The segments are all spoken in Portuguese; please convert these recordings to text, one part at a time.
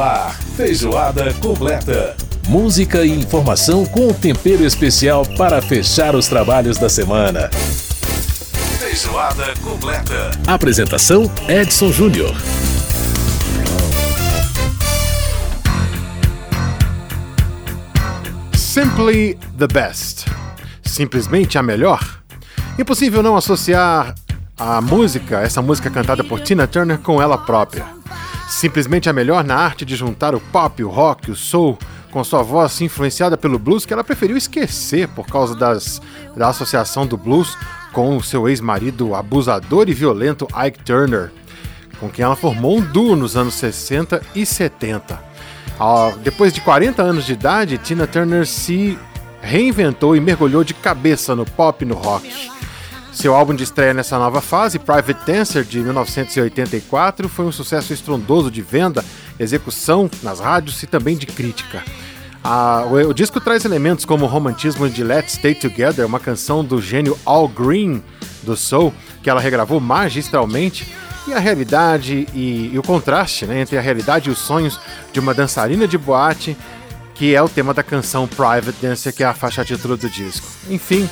Ar, feijoada completa. Música e informação com tempero especial para fechar os trabalhos da semana. Feijoada completa. Apresentação Edson Júnior. Simply the best. Simplesmente a melhor. Impossível não associar a música, essa música cantada por Tina Turner, com ela própria simplesmente a melhor na arte de juntar o pop, o rock, o soul, com sua voz influenciada pelo blues que ela preferiu esquecer por causa das, da associação do blues com o seu ex-marido abusador e violento Ike Turner, com quem ela formou um duo nos anos 60 e 70. Depois de 40 anos de idade, Tina Turner se reinventou e mergulhou de cabeça no pop e no rock. Seu álbum de estreia nessa nova fase, Private Dancer, de 1984, foi um sucesso estrondoso de venda, execução nas rádios e também de crítica. o, o, disco traz elementos como o romantismo de Let's Stay Together, uma canção do gênio Al Green do Soul, que ela regravou magistralmente, e a realidade e, e o contraste né, entre a realidade e os sonhos de uma dançarina de boate, que é o tema da canção Private Dancer, que é a faixa título do disco. Enfim,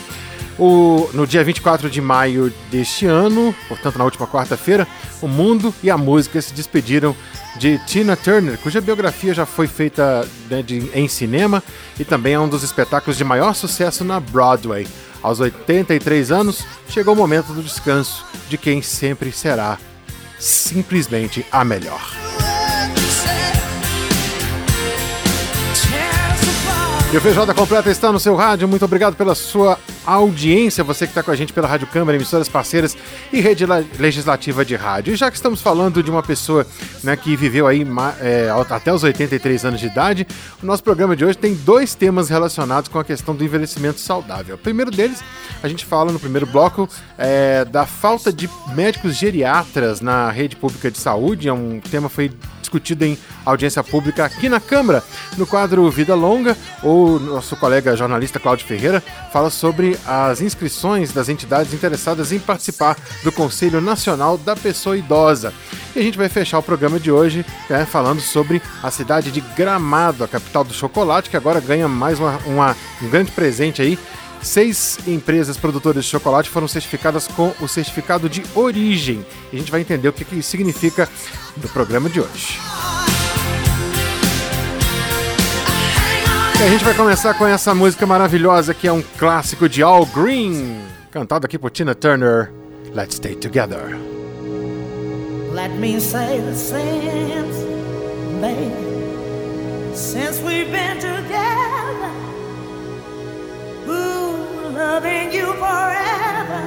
o, no dia 24 de maio deste ano, portanto na última quarta-feira, o mundo e a música se despediram de Tina Turner, cuja biografia já foi feita né, de, em cinema e também é um dos espetáculos de maior sucesso na Broadway. Aos 83 anos, chegou o momento do descanso de quem sempre será simplesmente a melhor. E o Feijoada Completa está no seu rádio. Muito obrigado pela sua audiência, você que está com a gente pela Rádio Câmara, emissoras parceiras e rede legislativa de rádio. E já que estamos falando de uma pessoa né, que viveu aí é, até os 83 anos de idade, o nosso programa de hoje tem dois temas relacionados com a questão do envelhecimento saudável. O primeiro deles, a gente fala no primeiro bloco é, da falta de médicos geriatras na rede pública de saúde. É um tema foi discutido em audiência pública aqui na Câmara. No quadro Vida Longa, o nosso colega jornalista Cláudio Ferreira fala sobre as inscrições das entidades interessadas em participar do Conselho Nacional da Pessoa Idosa. E a gente vai fechar o programa de hoje né, falando sobre a cidade de Gramado, a capital do chocolate, que agora ganha mais uma, uma um grande presente aí Seis empresas produtoras de chocolate foram certificadas com o certificado de origem. E a gente vai entender o que, que significa no programa de hoje. E a gente vai começar com essa música maravilhosa que é um clássico de Al Green, cantado aqui por Tina Turner. Let's Stay Together. Let me say the same, baby, since we've been together. Ooh, loving you forever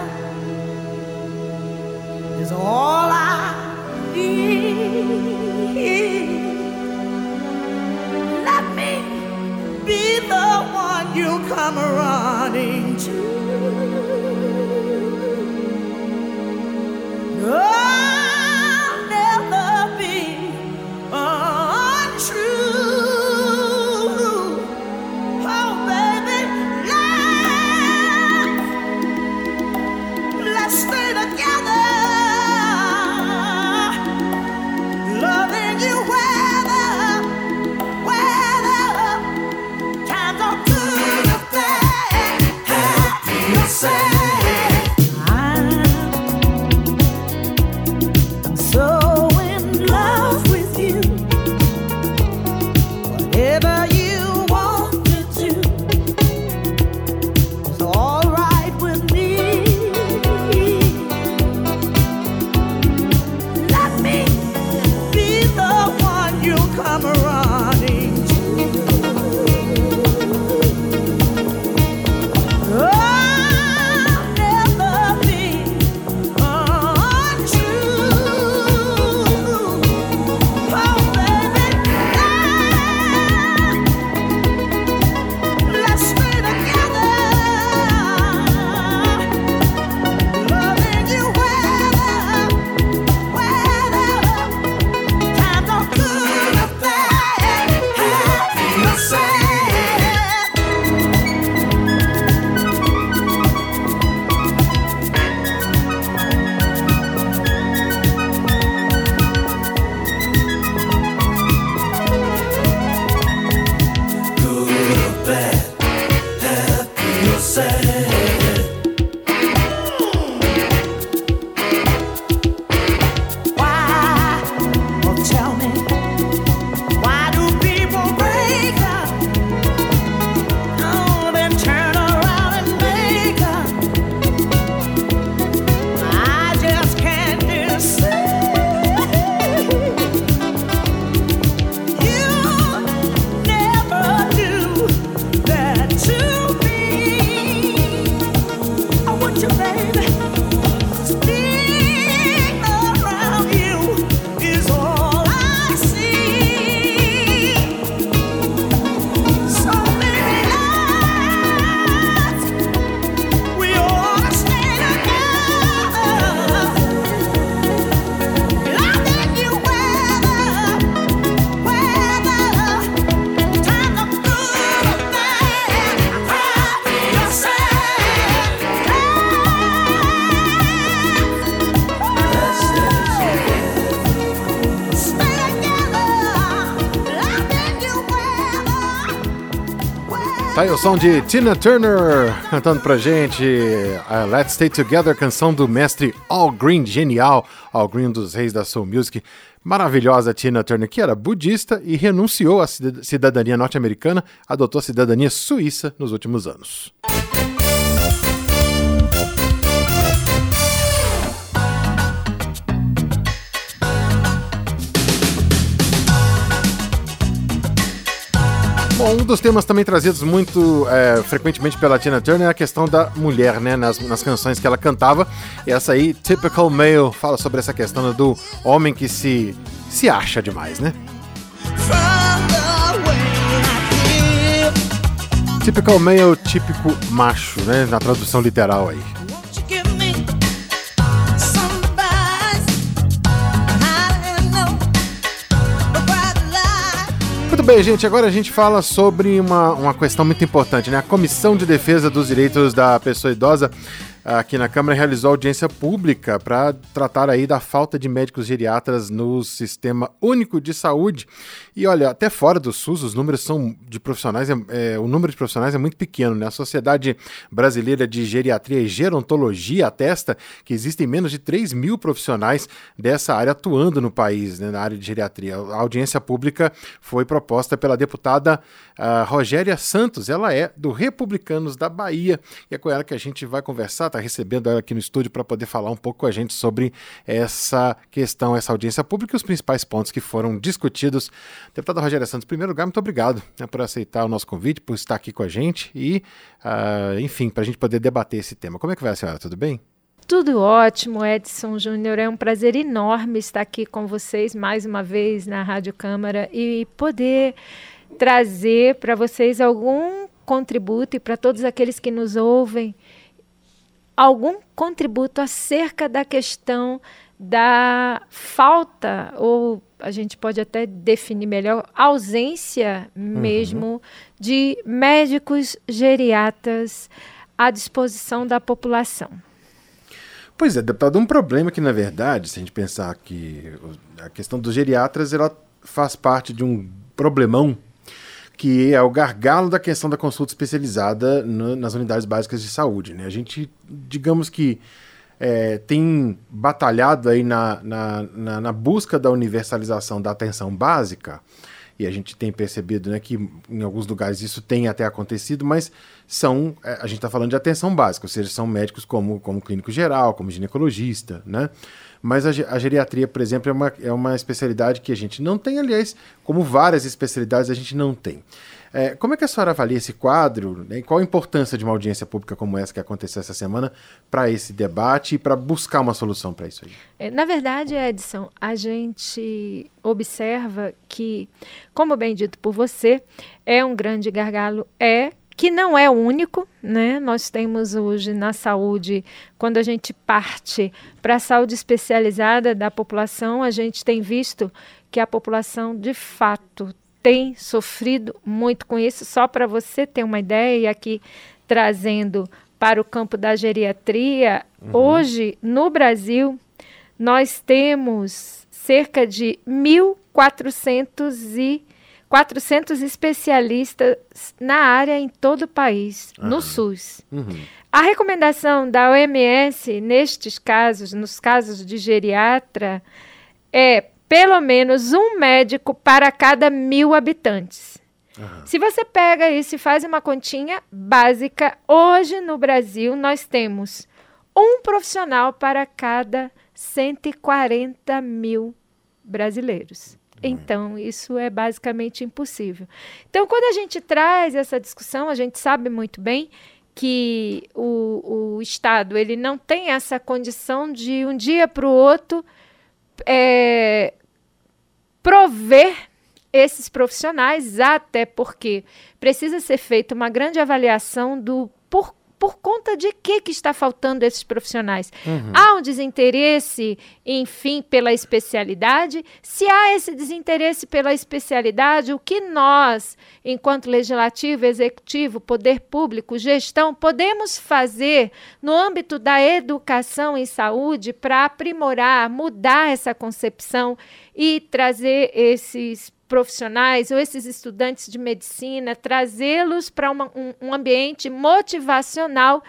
is all I need. Let me be the one you come running to. Oh. O som de Tina Turner cantando pra gente a Let's Stay Together, canção do mestre Al Green, genial, Al Green dos reis da Soul Music. Maravilhosa Tina Turner, que era budista e renunciou à cidadania norte-americana, adotou a cidadania suíça nos últimos anos. Bom, um dos temas também trazidos muito é, frequentemente pela Tina Turner é a questão da mulher, né? Nas, nas canções que ela cantava. E essa aí, Typical Male, fala sobre essa questão do homem que se, se acha demais, né? Typical male, típico macho, né? Na tradução literal aí. Muito bem, gente. Agora a gente fala sobre uma, uma questão muito importante, né? A Comissão de Defesa dos Direitos da Pessoa Idosa aqui na Câmara realizou audiência pública para tratar aí da falta de médicos geriatras no Sistema Único de Saúde. E olha, até fora do SUS, os números são de profissionais, é, é, o número de profissionais é muito pequeno, né? A Sociedade Brasileira de Geriatria e Gerontologia atesta que existem menos de 3 mil profissionais dessa área atuando no país, né, na área de geriatria. A audiência pública foi proposta pela deputada uh, Rogéria Santos, ela é do Republicanos da Bahia, e é com ela que a gente vai conversar está recebendo ela aqui no estúdio para poder falar um pouco com a gente sobre essa questão, essa audiência pública e os principais pontos que foram discutidos. Deputada Rogéria Santos, em primeiro lugar, muito obrigado né, por aceitar o nosso convite, por estar aqui com a gente e, uh, enfim, para a gente poder debater esse tema. Como é que vai a senhora? Tudo bem? Tudo ótimo, Edson Júnior. É um prazer enorme estar aqui com vocês mais uma vez na Rádio Câmara e poder trazer para vocês algum contributo e para todos aqueles que nos ouvem algum contributo acerca da questão da falta, ou a gente pode até definir melhor, ausência mesmo uhum. de médicos geriatras à disposição da população. Pois é, deputado, um problema que, na verdade, se a gente pensar que a questão dos geriatras ela faz parte de um problemão que é o gargalo da questão da consulta especializada no, nas unidades básicas de saúde. Né? A gente, digamos que, é, tem batalhado aí na, na, na, na, busca da universalização da atenção básica, e a gente tem percebido né, que em alguns lugares isso tem até acontecido, mas são, é, a gente está falando de atenção básica, ou seja, são médicos como, como clínico geral, como ginecologista, né? Mas a, a, geriatria, por exemplo, é uma, é uma especialidade que a gente não tem, aliás, como várias especialidades a gente não tem. É, como é que a senhora avalia esse quadro né, e qual a importância de uma audiência pública como essa que aconteceu essa semana para esse debate e para buscar uma solução para isso aí? É, na verdade, Edson, a gente observa que, como bem dito por você, é um grande gargalo, é que não é único, né? Nós temos hoje na saúde, quando a gente parte para a saúde especializada da população, a gente tem visto que a população de fato tem sofrido muito com isso. Só para você ter uma ideia, e aqui trazendo para o campo da geriatria, uhum. hoje no Brasil nós temos cerca de 1.400 e 400 especialistas na área em todo o país, no SUS. Uhum. A recomendação da OMS nestes casos, nos casos de geriatra, é pelo menos um médico para cada mil habitantes. Uhum. Se você pega isso e faz uma continha básica, hoje no Brasil nós temos um profissional para cada 140 mil brasileiros. Então, isso é basicamente impossível. Então, quando a gente traz essa discussão, a gente sabe muito bem que o, o Estado ele não tem essa condição de um dia para o outro é, prover esses profissionais, até porque precisa ser feita uma grande avaliação do por por conta de que, que está faltando esses profissionais? Uhum. Há um desinteresse, enfim, pela especialidade? Se há esse desinteresse pela especialidade, o que nós, enquanto legislativo, executivo, poder público, gestão, podemos fazer no âmbito da educação em saúde para aprimorar, mudar essa concepção e trazer esses profissionais ou esses estudantes de medicina, trazê-los para um, um ambiente motivacional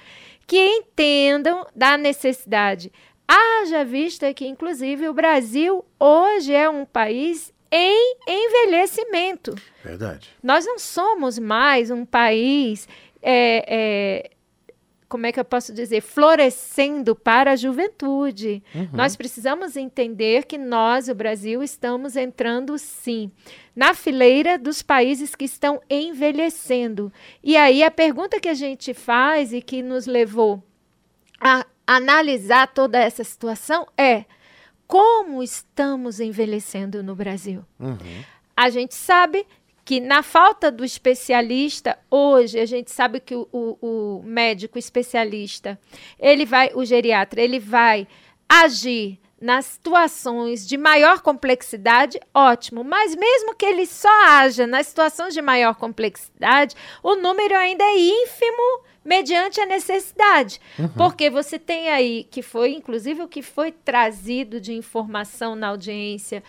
que entendam da necessidade. Haja vista que, inclusive, o Brasil hoje é um país em envelhecimento. Verdade. Nós não somos mais um país é, é, como é que eu posso dizer, florescendo para a juventude. Uhum. Nós precisamos entender que nós, o Brasil, estamos entrando sim na fileira dos países que estão envelhecendo. E aí a pergunta que a gente faz e que nos levou a analisar toda essa situação é: como estamos envelhecendo no Brasil? Uhum. A gente sabe que na falta do especialista, hoje a gente sabe que o, o, o médico especialista, ele vai, o geriatra, ele vai agir nas situações de maior complexidade, ótimo. Mas mesmo que ele só haja nas situações de maior complexidade, o número ainda é ínfimo mediante a necessidade. Uhum. Porque você tem aí, que foi, inclusive, o que foi trazido de informação na audiência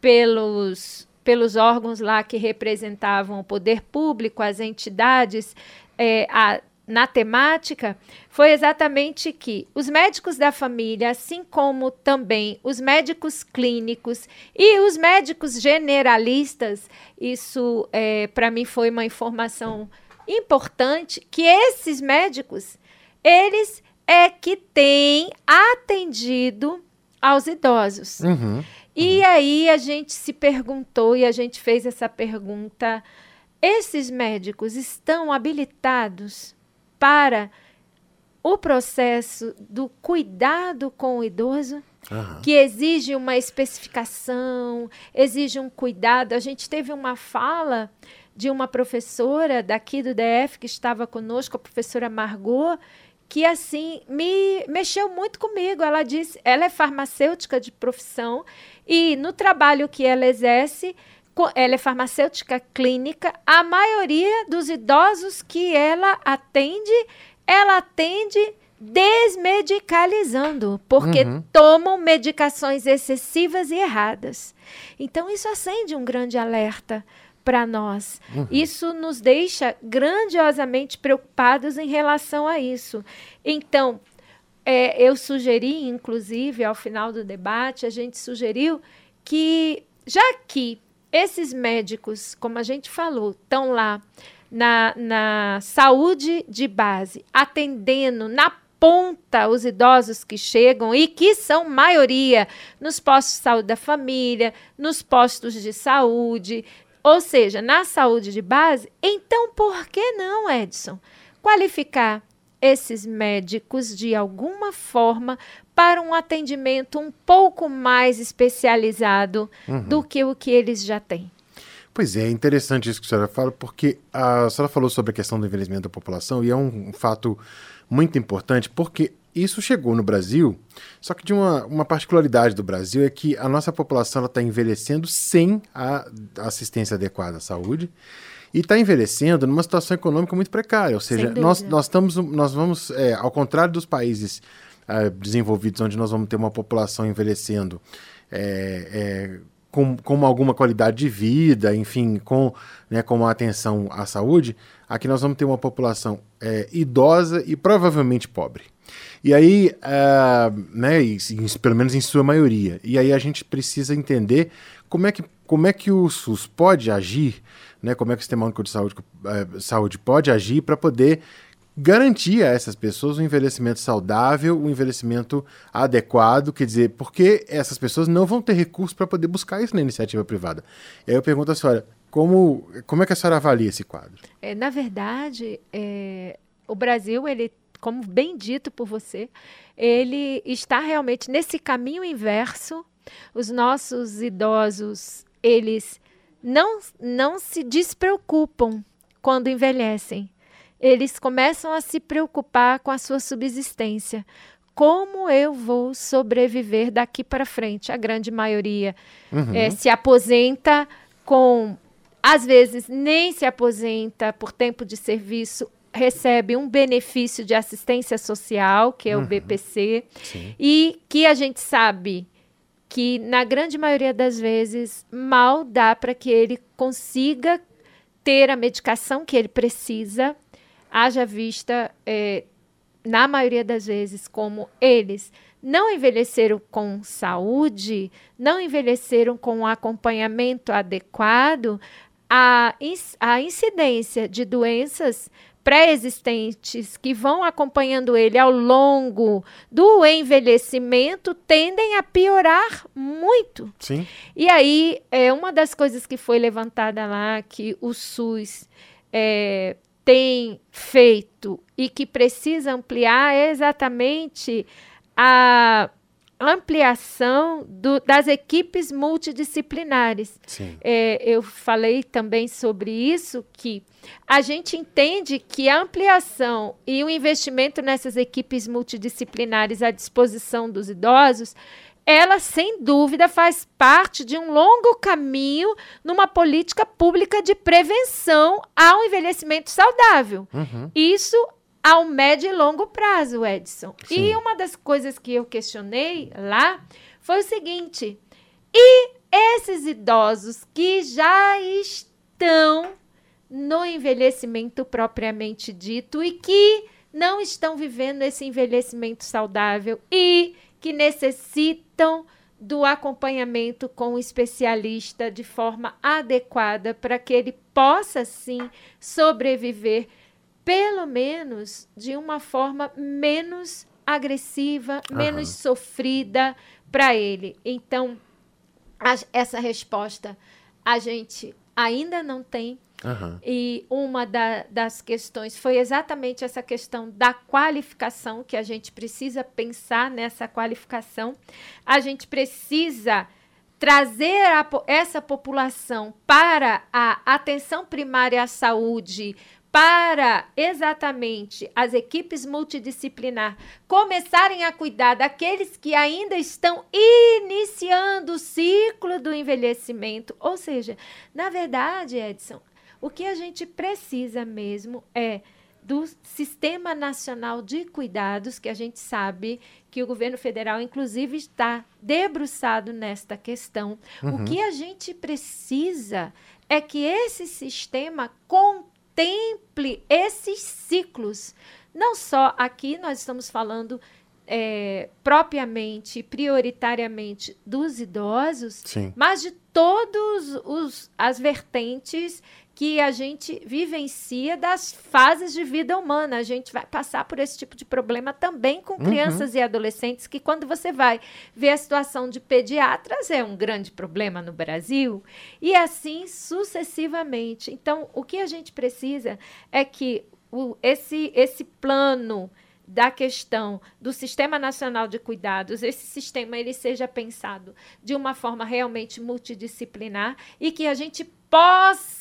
pelos pelos órgãos lá que representavam o poder público, as entidades, é, a, na temática, foi exatamente que os médicos da família, assim como também os médicos clínicos e os médicos generalistas, isso é, para mim foi uma informação importante, que esses médicos, eles é que têm atendido aos idosos. Uhum. E aí a gente se perguntou e a gente fez essa pergunta: esses médicos estão habilitados para o processo do cuidado com o idoso? Uhum. Que exige uma especificação, exige um cuidado. A gente teve uma fala de uma professora daqui do DF que estava conosco, a professora Margot, que assim me mexeu muito comigo. Ela disse, ela é farmacêutica de profissão e no trabalho que ela exerce, ela é farmacêutica clínica, a maioria dos idosos que ela atende, ela atende desmedicalizando, porque uhum. tomam medicações excessivas e erradas. Então isso acende um grande alerta para nós. Uhum. Isso nos deixa grandiosamente preocupados em relação a isso. Então, é, eu sugeri, inclusive, ao final do debate, a gente sugeriu que, já que esses médicos, como a gente falou, estão lá na, na saúde de base, atendendo na ponta os idosos que chegam e que são maioria nos postos de saúde da família, nos postos de saúde, ou seja, na saúde de base, então por que não, Edson, qualificar esses médicos de alguma forma para um atendimento um pouco mais especializado uhum. do que o que eles já têm? Pois é, é interessante isso que a senhora fala, porque a senhora falou sobre a questão do envelhecimento da população e é um, um fato muito importante, porque isso chegou no Brasil, só que de uma, uma particularidade do Brasil é que a nossa população está envelhecendo sem a assistência adequada à saúde e está envelhecendo numa situação econômica muito precária. Ou seja, nós, nós, estamos, nós vamos, é, ao contrário dos países é, desenvolvidos, onde nós vamos ter uma população envelhecendo é, é, com, com alguma qualidade de vida, enfim, com, né, com uma atenção à saúde, aqui nós vamos ter uma população é, idosa e provavelmente pobre. E aí, uh, né, pelo menos em sua maioria, e aí a gente precisa entender como é que, como é que o SUS pode agir, né, como é que o Sistema Único de Saúde, uh, saúde pode agir para poder garantir a essas pessoas um envelhecimento saudável, um envelhecimento adequado, quer dizer, porque essas pessoas não vão ter recursos para poder buscar isso na iniciativa privada. E aí eu pergunto à senhora, como, como é que a senhora avalia esse quadro? É, na verdade, é, o Brasil ele como bem dito por você, ele está realmente nesse caminho inverso. Os nossos idosos, eles não, não se despreocupam quando envelhecem. Eles começam a se preocupar com a sua subsistência. Como eu vou sobreviver daqui para frente? A grande maioria uhum. é, se aposenta com às vezes nem se aposenta por tempo de serviço recebe um benefício de assistência social, que é uhum. o BPC, Sim. e que a gente sabe que, na grande maioria das vezes, mal dá para que ele consiga ter a medicação que ele precisa, haja vista, é, na maioria das vezes, como eles não envelheceram com saúde, não envelheceram com um acompanhamento adequado, a, a incidência de doenças pré-existentes que vão acompanhando ele ao longo do envelhecimento tendem a piorar muito. Sim. E aí, é uma das coisas que foi levantada lá, que o SUS é, tem feito e que precisa ampliar, é exatamente a ampliação do, das equipes multidisciplinares. É, eu falei também sobre isso, que a gente entende que a ampliação e o investimento nessas equipes multidisciplinares à disposição dos idosos ela, sem dúvida, faz parte de um longo caminho numa política pública de prevenção ao envelhecimento saudável. Uhum. Isso ao médio e longo prazo, Edson. Sim. E uma das coisas que eu questionei lá foi o seguinte: e esses idosos que já estão no envelhecimento propriamente dito e que não estão vivendo esse envelhecimento saudável e que necessitam do acompanhamento com o especialista de forma adequada para que ele possa sim sobreviver pelo menos de uma forma menos agressiva, uhum. menos sofrida para ele. Então, a, essa resposta a gente ainda não tem. Uhum. E uma da, das questões foi exatamente essa questão da qualificação, que a gente precisa pensar nessa qualificação. A gente precisa trazer a, essa população para a atenção primária à saúde para exatamente as equipes multidisciplinar começarem a cuidar daqueles que ainda estão iniciando o ciclo do envelhecimento. Ou seja, na verdade, Edson, o que a gente precisa mesmo é do Sistema Nacional de Cuidados, que a gente sabe que o governo federal, inclusive, está debruçado nesta questão. Uhum. O que a gente precisa é que esse sistema contemple contemple esses ciclos. Não só aqui nós estamos falando é, propriamente, prioritariamente dos idosos, Sim. mas de todas as vertentes que a gente vivencia das fases de vida humana. A gente vai passar por esse tipo de problema também com uhum. crianças e adolescentes, que quando você vai ver a situação de pediatras, é um grande problema no Brasil, e assim sucessivamente. Então, o que a gente precisa é que o, esse, esse plano da questão do Sistema Nacional de Cuidados, esse sistema ele seja pensado de uma forma realmente multidisciplinar e que a gente possa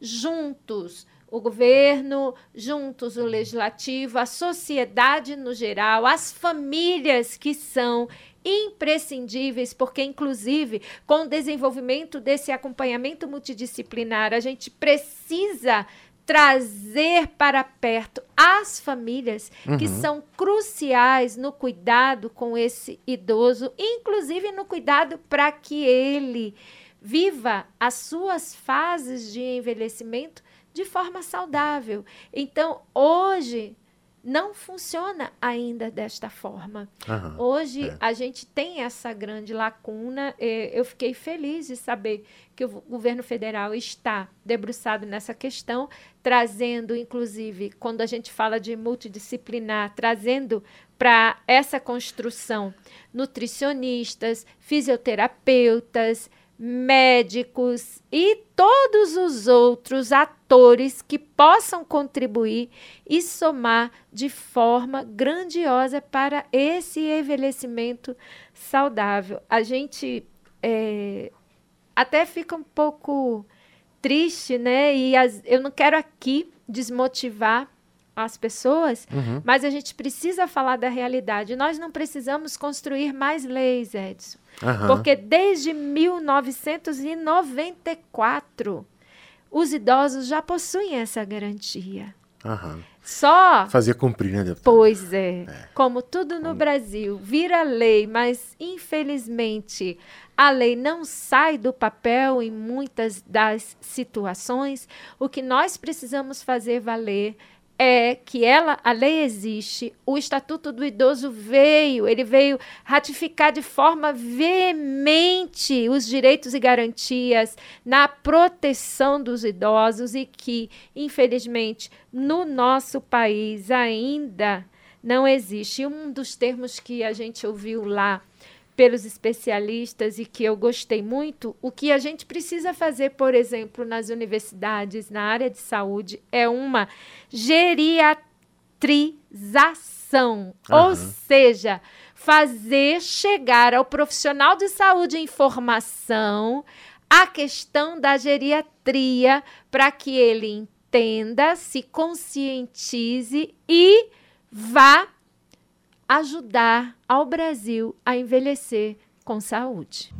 juntos o governo, juntos o legislativo, a sociedade no geral, as famílias que são imprescindíveis, porque, inclusive, com o desenvolvimento desse acompanhamento multidisciplinar, a gente precisa trazer para perto as famílias uhum. que são cruciais no cuidado com esse idoso, inclusive no cuidado para que ele viva as suas fases de envelhecimento de forma saudável. Então, hoje não funciona ainda desta forma. Uhum, Hoje é. a gente tem essa grande lacuna. Eu fiquei feliz de saber que o governo federal está debruçado nessa questão, trazendo, inclusive, quando a gente fala de multidisciplinar, trazendo para essa construção nutricionistas, fisioterapeutas, médicos e todos os outros atores que possam contribuir e somar de forma grandiosa para esse envelhecimento saudável. A gente é, até fica um pouco triste, né? E as, eu não quero aqui desmotivar as pessoas, uhum. mas a gente precisa falar da realidade. Nós não precisamos construir mais leis, Edson. Uhum. Porque desde 1994, os idosos já possuem essa garantia. Aham. Só Fazia cumprir, né, deputado? Pois é. Como tudo no Brasil vira lei, mas infelizmente a lei não sai do papel em muitas das situações. O que nós precisamos fazer valer é que ela, a lei existe, o Estatuto do Idoso veio, ele veio ratificar de forma veemente os direitos e garantias na proteção dos idosos e que, infelizmente, no nosso país ainda não existe. Um dos termos que a gente ouviu lá pelos especialistas e que eu gostei muito, o que a gente precisa fazer, por exemplo, nas universidades, na área de saúde, é uma geriatrização, ou seja, fazer chegar ao profissional de saúde informação a questão da geriatria para que ele entenda, se conscientize e vá ajudar ao Brasil a envelhecer com saúde.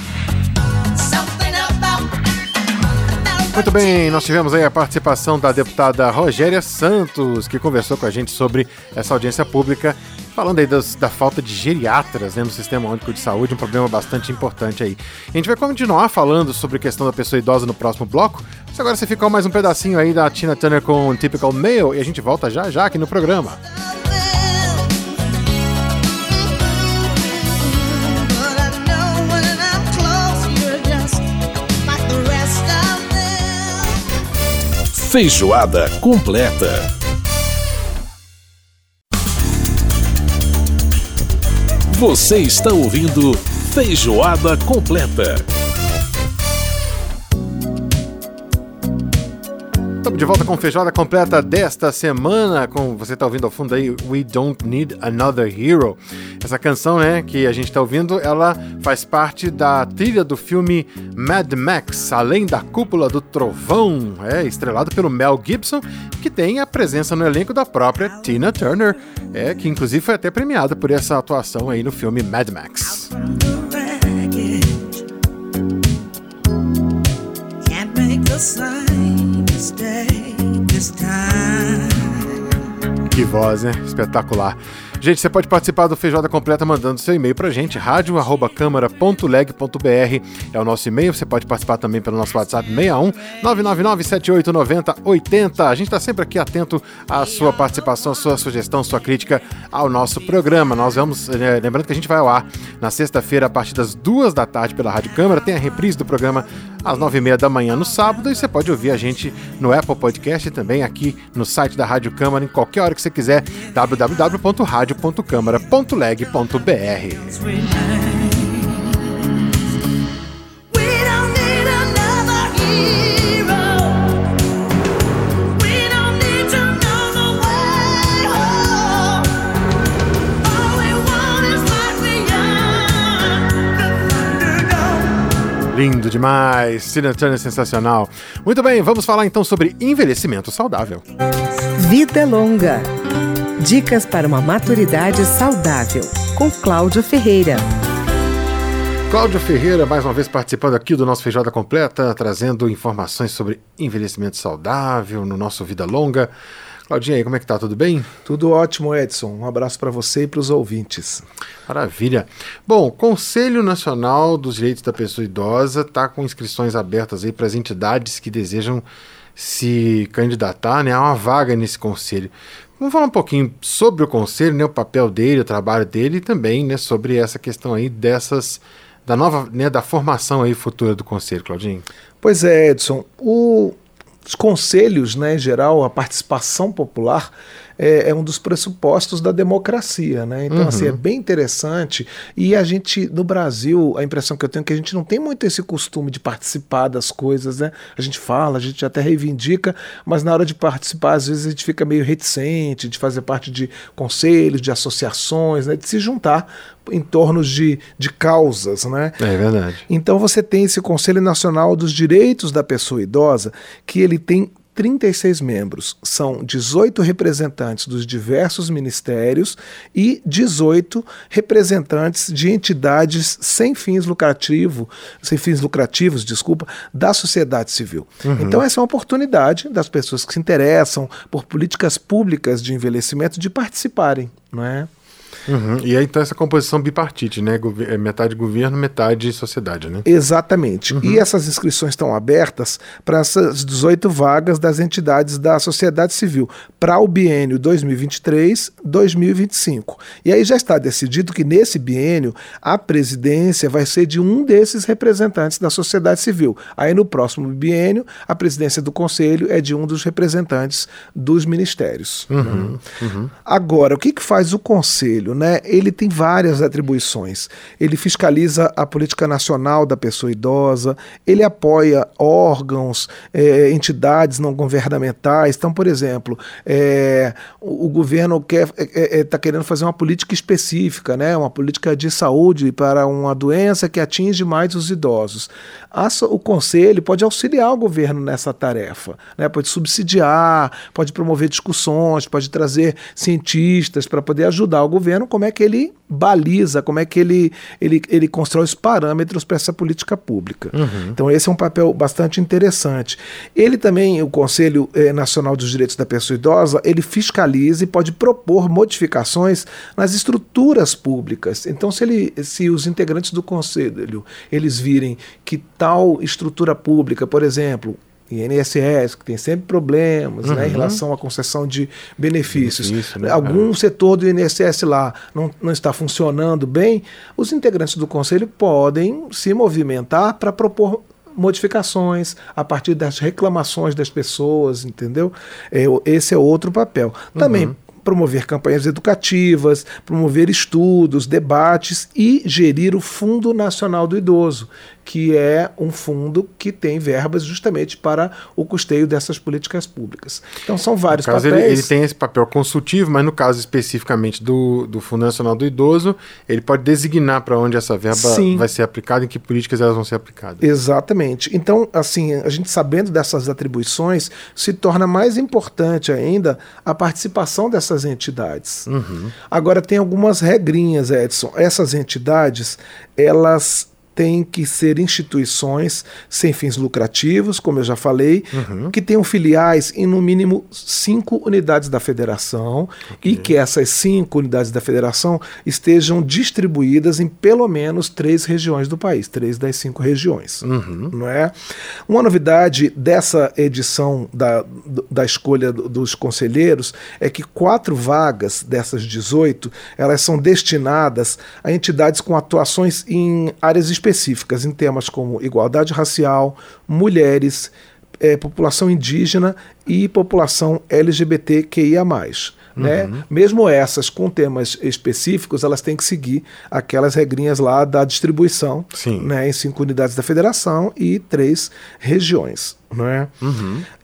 Muito bem, nós tivemos aí a participação da deputada Rogéria Santos, que conversou com a gente sobre essa audiência pública, falando aí das, da falta de geriatras né, no Sistema Único de Saúde, um problema bastante importante aí. A gente vai continuar falando sobre a questão da pessoa idosa no próximo bloco, mas agora você ficou mais um pedacinho aí da Tina Turner com Typical Male e a gente volta já já aqui no programa. Feijoada completa. Você está ouvindo Feijoada completa. Estamos de volta com feijoada completa desta semana, com você está ouvindo ao fundo aí We Don't Need Another Hero. Essa canção, né, que a gente está ouvindo, ela faz parte da trilha do filme Mad Max, Além da Cúpula do Trovão, é estrelado pelo Mel Gibson, que tem a presença no elenco da própria Tina Turner, é que inclusive foi até premiada por essa atuação aí no filme Mad Max. Can't the. Que voz, né? Espetacular. Gente, você pode participar do Feijoada Completa mandando seu e-mail pra gente, radio@câmara.leg.br é o nosso e-mail. Você pode participar também pelo nosso WhatsApp 61 999 7890 80. A gente tá sempre aqui atento à sua participação, sua sugestão, sua crítica ao nosso programa. Nós vamos, eh, lembrando que a gente vai ao ar na sexta-feira a partir das duas da tarde pela Rádio Câmara. Tem a reprise do programa às nove e meia da manhã no sábado e você pode ouvir a gente no Apple Podcast e também aqui no site da Rádio Câmara em qualquer hora que você quiser, www.radio.câmara.leg.br. Lindo demais, Tina Turner sensacional. Muito bem, vamos falar então sobre envelhecimento saudável. Vida Longa. Dicas para uma maturidade saudável. Com Cláudia Ferreira. Cláudio Ferreira, mais uma vez participando aqui do nosso Feijoada Completa, trazendo informações sobre envelhecimento saudável no nosso Vida Longa. Claudinha, aí, como é que tá? Tudo bem? Tudo ótimo, Edson. Um abraço para você e para os ouvintes. Maravilha. Bom, Conselho Nacional dos Direitos da Pessoa Idosa está com inscrições abertas aí para as entidades que desejam se candidatar né, a uma vaga nesse conselho. Vamos falar um pouquinho sobre o conselho, né, o papel dele, o trabalho dele e também né, sobre essa questão aí dessas da nova, né, da formação aí futura do conselho, Claudinho. Pois é, Edson. O- os conselhos, né, em geral, a participação popular é, é um dos pressupostos da democracia, né? Então, assim, é bem interessante. E a gente, no Brasil, a impressão que eu tenho é que a gente não tem muito esse costume de participar das coisas, né? A gente fala, a gente até reivindica, mas na hora de participar, às vezes a gente fica meio reticente de fazer parte de conselhos, de associações, né? De se juntar em torno de, de causas, né? É verdade. Então você tem esse Conselho Nacional dos Direitos da Pessoa Idosa, que ele tem 36 membros. São 18 representantes dos diversos ministérios e 18 representantes de entidades sem fins lucrativos, sem fins lucrativos, desculpa, da sociedade civil. Então essa é uma oportunidade das pessoas que se interessam por políticas públicas de envelhecimento de participarem, não é? Uhum. E aí então essa composição bipartite, né? É metade governo, metade sociedade, né? Exatamente. E essas inscrições estão abertas para essas 18 vagas das entidades da sociedade civil para o biênio 2023-2025. E aí já está decidido que nesse biênio a presidência vai ser de um desses representantes da sociedade civil. Aí no próximo biênio a presidência do conselho é de um dos representantes dos ministérios. Agora, o que, que faz o conselho? Né? Ele tem várias atribuições. Ele fiscaliza a política nacional da pessoa idosa, ele apoia órgãos, eh, entidades não governamentais. Então, por exemplo, eh, o, o governo quer está querendo fazer uma política específica, né? uma política de saúde para uma doença que atinge mais os idosos. A o conselho pode auxiliar o governo nessa tarefa, né? pode subsidiar, pode promover discussões, pode trazer cientistas para poder ajudar o governo como é que ele baliza, como é que ele, ele, ele constrói os parâmetros para essa política pública. Então esse é um papel bastante interessante. Ele também, o Conselho eh, Nacional dos Direitos da Pessoa Idosa, ele fiscaliza e pode propor modificações nas estruturas públicas. Então se, ele, se os integrantes do Conselho eles virem que tal estrutura pública, por exemplo, INSS, que tem sempre problemas né, em relação à concessão de benefícios. Benefício, né? Algum setor do INSS lá não, não está funcionando bem, os integrantes do conselho podem se movimentar para propor modificações a partir das reclamações das pessoas, entendeu? É, esse é outro papel. Também promover campanhas educativas, promover estudos, debates e gerir o Fundo Nacional do Idoso, que é um fundo que tem verbas justamente para o custeio dessas políticas públicas. Então são vários No caso, papéis. ele, ele tem esse papel consultivo, mas no caso especificamente do, do Fundo Nacional do Idoso, ele pode designar para onde essa verba Sim. vai ser aplicada, em que políticas elas vão ser aplicadas. Exatamente. Então, assim, a gente sabendo dessas atribuições, se torna mais importante ainda a participação dessas entidades. Agora, tem algumas regrinhas, Edson. Essas entidades, elas têm que ser instituições sem fins lucrativos, como eu já falei, que tenham filiais em no mínimo cinco unidades da federação e que essas cinco unidades da federação estejam distribuídas em pelo menos três regiões do país, três das cinco regiões. Não é? Uma novidade dessa edição da, da escolha do- dos conselheiros é que quatro vagas dessas 18 elas são destinadas a entidades com atuações em áreas específicas, em temas como igualdade racial, mulheres, eh, população indígena e população LGBTQIA+. Né? Mesmo essas com temas específicos, elas têm que seguir aquelas regrinhas lá da distribuição Sim. né, em cinco unidades da federação e três regiões. Não é?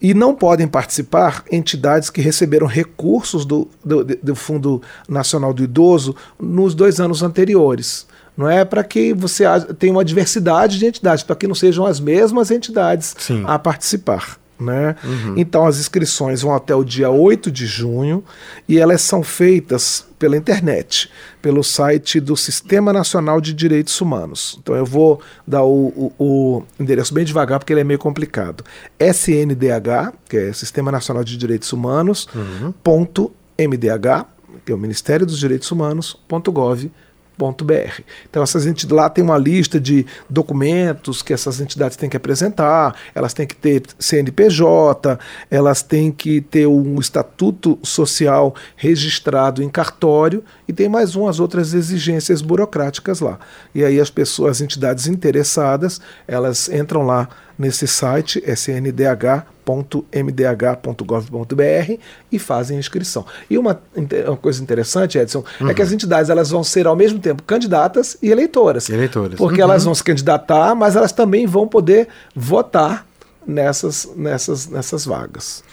E não podem participar entidades que receberam recursos do, do, do Fundo Nacional do Idoso nos dois anos anteriores. Não é para que você ha- tenha uma diversidade de entidades, para que não sejam as mesmas entidades Sim. a participar. Né? Então as inscrições vão até o dia 8 de junho e elas são feitas pela internet, pelo site do Sistema Nacional de Direitos Humanos. Então eu vou dar o, o- o endereço bem devagar porque ele é meio complicado. SNDH, que é Sistema Nacional de Direitos Humanos, ponto MDH, que é o Ministério dos Direitos Humanos, ponto gov, .br. Então essas entidades lá tem uma lista de documentos que essas entidades têm que apresentar, elas têm que ter CNPJ, elas têm que ter um estatuto social registrado em cartório e tem mais umas outras exigências burocráticas lá. E aí as pessoas, as entidades interessadas, elas entram lá nesse site sndh.mdh.gov.br e fazem a inscrição. E uma, uma coisa interessante, Edson, é que as entidades elas vão ser ao mesmo tempo candidatas e eleitoras. Eleitoras. Porque Uhum. elas vão se candidatar, mas elas também vão poder votar nessas, nessas, nessas vagas.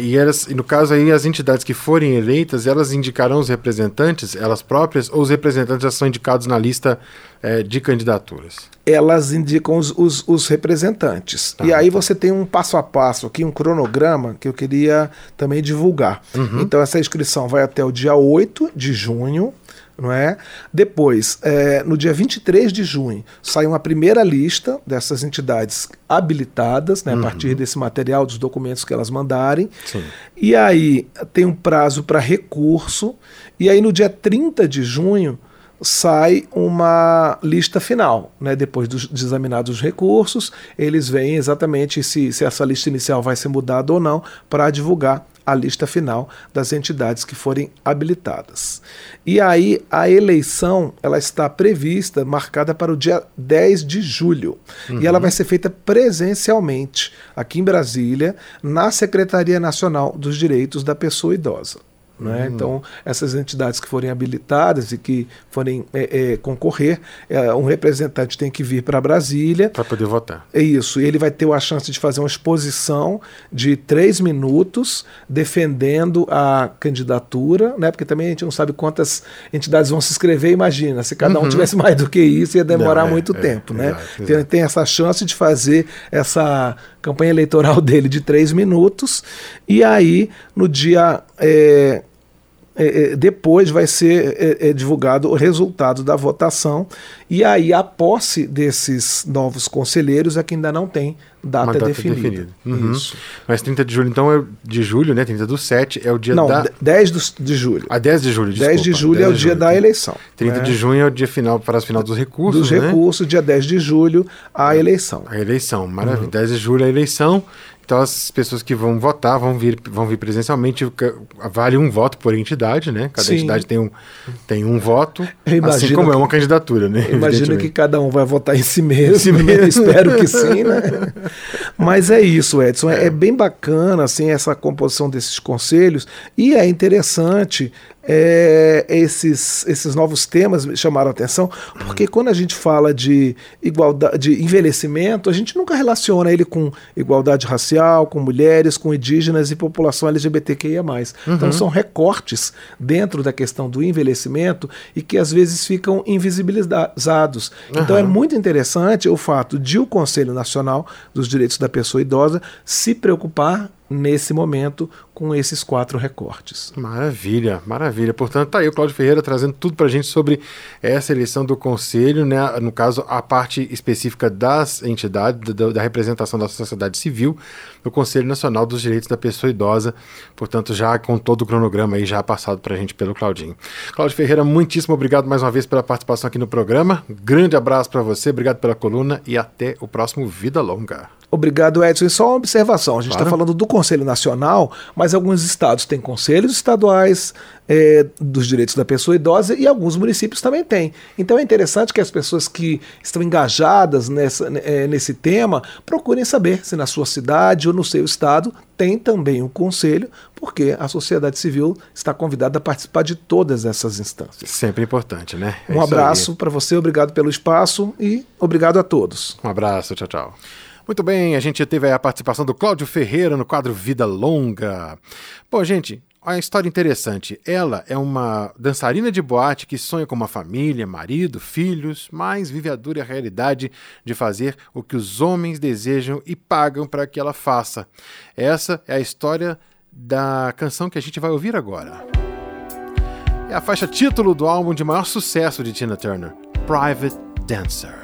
E, elas, e no caso aí, as entidades que forem eleitas, elas indicarão os representantes, elas próprias, ou os representantes já são indicados na lista eh, de candidaturas? Elas indicam os, os, os representantes. e aí você tem um passo a passo aqui, um cronograma que eu queria também divulgar. Então essa inscrição vai até o dia 8 de junho. Não é? Depois, é, no dia 23 de junho, sai uma primeira lista dessas entidades habilitadas, né, a partir desse material, dos documentos que elas mandarem. Sim. E aí tem um prazo para recurso. E aí no dia 30 de junho sai uma lista final, né? Depois dos de examinados os recursos, eles veem exatamente se, se essa lista inicial vai ser mudada ou não para divulgar a lista final das entidades que forem habilitadas. E aí a eleição ela está prevista, marcada para o dia 10 de julho. E ela vai ser feita presencialmente aqui em Brasília, na Secretaria Nacional dos Direitos da Pessoa Idosa. Né? Então, essas entidades que forem habilitadas e que forem é, é, concorrer, é, um representante tem que vir para Brasília, Para poder votar. é isso. E ele vai ter a chance de fazer uma exposição de três minutos defendendo a candidatura, né? Porque também a gente não sabe quantas entidades vão se inscrever. Imagina, se cada um tivesse mais do que isso, ia demorar Não, é, muito é, tempo, né? exato, Então, ele tem essa chance de fazer essa campanha eleitoral dele de três minutos. E aí, no dia. é, é, é, depois vai ser é, é, divulgado o resultado da votação e aí a posse desses novos conselheiros é que ainda não tem data, data definida. definida. Uhum. Isso. Mas 30 de julho, então, é de julho, né? 30 do 7 é o dia Não, da. de- 10 do- de julho. A 10 de julho, 10 de desculpa, julho é o 10 dia da julho. eleição. 30 né? de junho é o dia final, para as final dos recursos, Dos né? recursos, dia 10 de julho, a eleição. A eleição, Uhum. maravilha. 10 de julho é a eleição. Então as pessoas que vão votar vão vir, vão vir presencialmente. Vale um voto por entidade, né? Cada Sim. entidade tem um, tem um voto. Assim como é que- uma candidatura, né? Imagino que cada um vai votar em si mesmo, si né? mesmo. espero que sim, né? Mas é isso, Edson. É, é bem bacana assim essa composição desses conselhos e é interessante é, esses, esses novos temas me chamaram a atenção, porque quando a gente fala de igualdade, de envelhecimento, a gente nunca relaciona ele com igualdade racial, com mulheres, com indígenas e população LGBTQIA+. Então são recortes dentro da questão do envelhecimento e que às vezes ficam invisibilizados. Então é muito interessante o fato de o Conselho Nacional dos Direitos da Pessoa Idosa se preocupar nesse momento com esses quatro recortes. Maravilha, maravilha. Portanto, tá aí o Cláudio Ferreira trazendo tudo pra gente sobre essa eleição do Conselho, né? No caso, a parte específica das entidades, da, da representação da sociedade civil, no Conselho Nacional dos Direitos da Pessoa Idosa. Portanto, já com todo o cronograma aí já passado pra gente pelo Claudinho. Cláudio Ferreira, muitíssimo obrigado mais uma vez pela participação aqui no programa. Grande abraço pra você, obrigado pela coluna e até o próximo Vida Longa. Obrigado, Edson. E só uma observação: a gente está Claro. falando do Conselho Nacional, mas alguns estados têm conselhos estaduais eh, dos direitos da pessoa idosa e alguns municípios também têm. Então é interessante que as pessoas que estão engajadas nessa, eh, nesse tema procurem saber se na sua cidade ou no seu estado tem também um conselho, porque a sociedade civil está convidada a participar de todas essas instâncias. Sempre importante, né? É Um abraço para você, obrigado pelo espaço e obrigado a todos. Um abraço, tchau, tchau. Muito bem, a gente teve aí a participação do Cláudio Ferreira no quadro Vida Longa. Pô, gente, uma história interessante. Ela é uma dançarina de boate que sonha com uma família, marido, filhos, mas vive a dura realidade de fazer o que os homens desejam e pagam para que ela faça. Essa é a história da canção que a gente vai ouvir agora. É a faixa título do álbum de maior sucesso de Tina Turner, Private Dancer.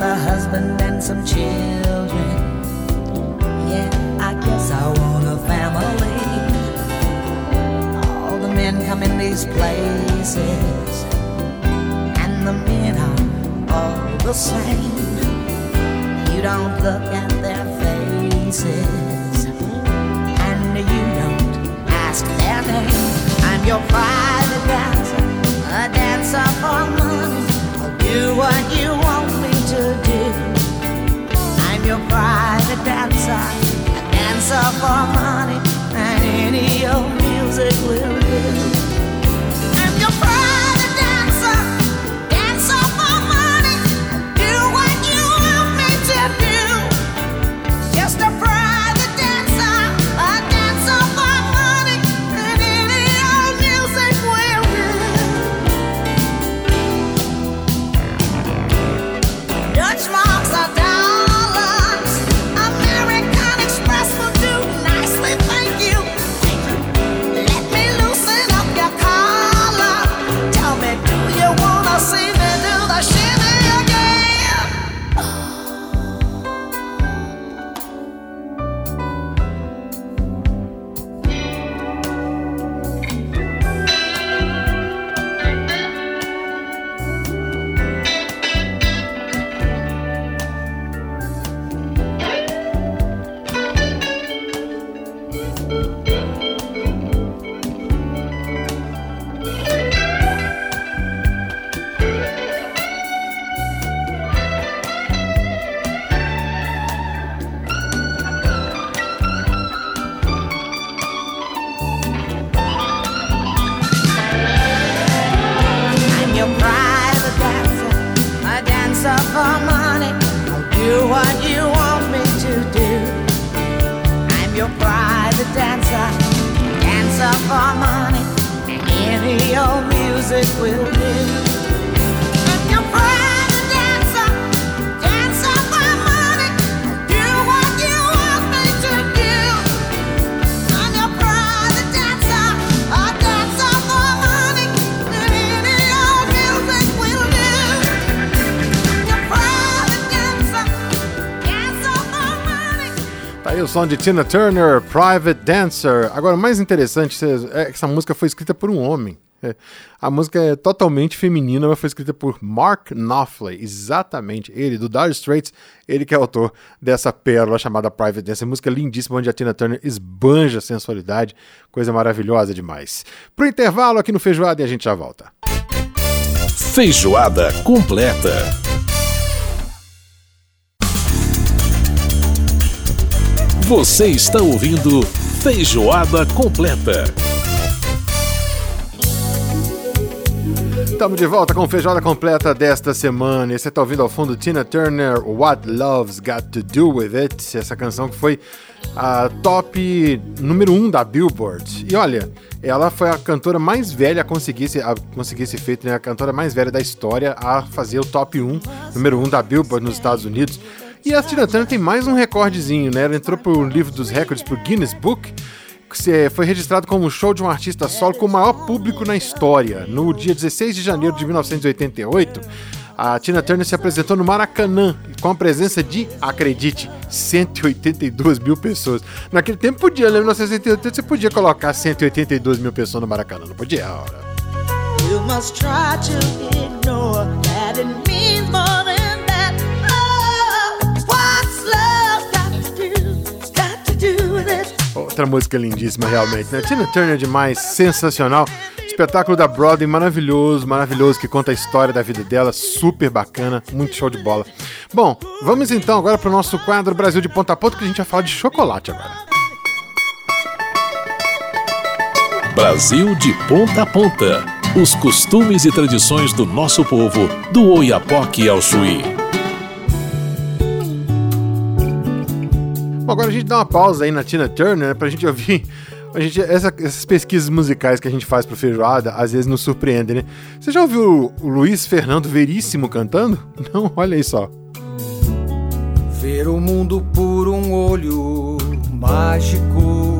A husband and some children. Yeah, I guess I want a family. All the men come in these places, and the men are all the same. You don't look at their faces, and you don't ask their name. I'm your private dancer, a dancer for money. I'll do what you private dancer, a dancer for money, and any old music will aí o som de Tina Turner, Private Dancer. Agora, o mais interessante é que essa música foi escrita por um homem. É, A música é totalmente feminina, mas foi escrita por Mark Knopfler, exatamente ele, do Dire Straits, ele que é autor dessa pérola chamada Private Dancer. Música lindíssima, onde a Tina Turner esbanja sensualidade, coisa maravilhosa demais. Pro intervalo aqui no Feijoada e a gente já volta. Feijoada completa. Você está ouvindo Feijoada completa. Estamos de volta com feijoada completa desta semana. Você está ouvindo ao fundo Tina Turner, What Love's Got to Do With It, essa canção que foi a top número 1 um da Billboard. E olha, ela foi a cantora mais velha a conseguir esse, a conseguir esse feito, né? A cantora mais velha da história a fazer o top 1, número 1 um da Billboard nos Estados Unidos. E a Tina Turner tem mais um recordezinho, né? Ela entrou pro livro dos recordes, pro Guinness Book, que se- foi registrado como um show de um artista solo com o maior público na história. No dia 16 de janeiro de 1988, a Tina Turner se apresentou no Maracanã com a presença de, acredite, 182 mil pessoas. Naquele tempo podia, né? Em 1988 você podia colocar 182 mil pessoas no Maracanã, não podia? Ora. You must try to ignore that it means more Outra música lindíssima, realmente, né? Tina Turner demais, sensacional. Espetáculo da Broadway maravilhoso, maravilhoso, que conta a história da vida dela, super bacana, muito show de bola. Bom, vamos então agora para o nosso quadro Brasil de Ponta a Ponta, que a gente vai falar de chocolate agora. Brasil de ponta a ponta. Os costumes e tradições do nosso povo, do Oiapoque ao Chuí. Bom, agora a gente dá uma pausa aí na Tina Turner, né, pra gente ouvir. A gente, essa- essas pesquisas musicais que a gente faz pro Feijoada, às vezes nos surpreendem, né? Você já ouviu o Luiz Fernando Veríssimo cantando? Não, olha aí só. Ver o mundo por um olho mágico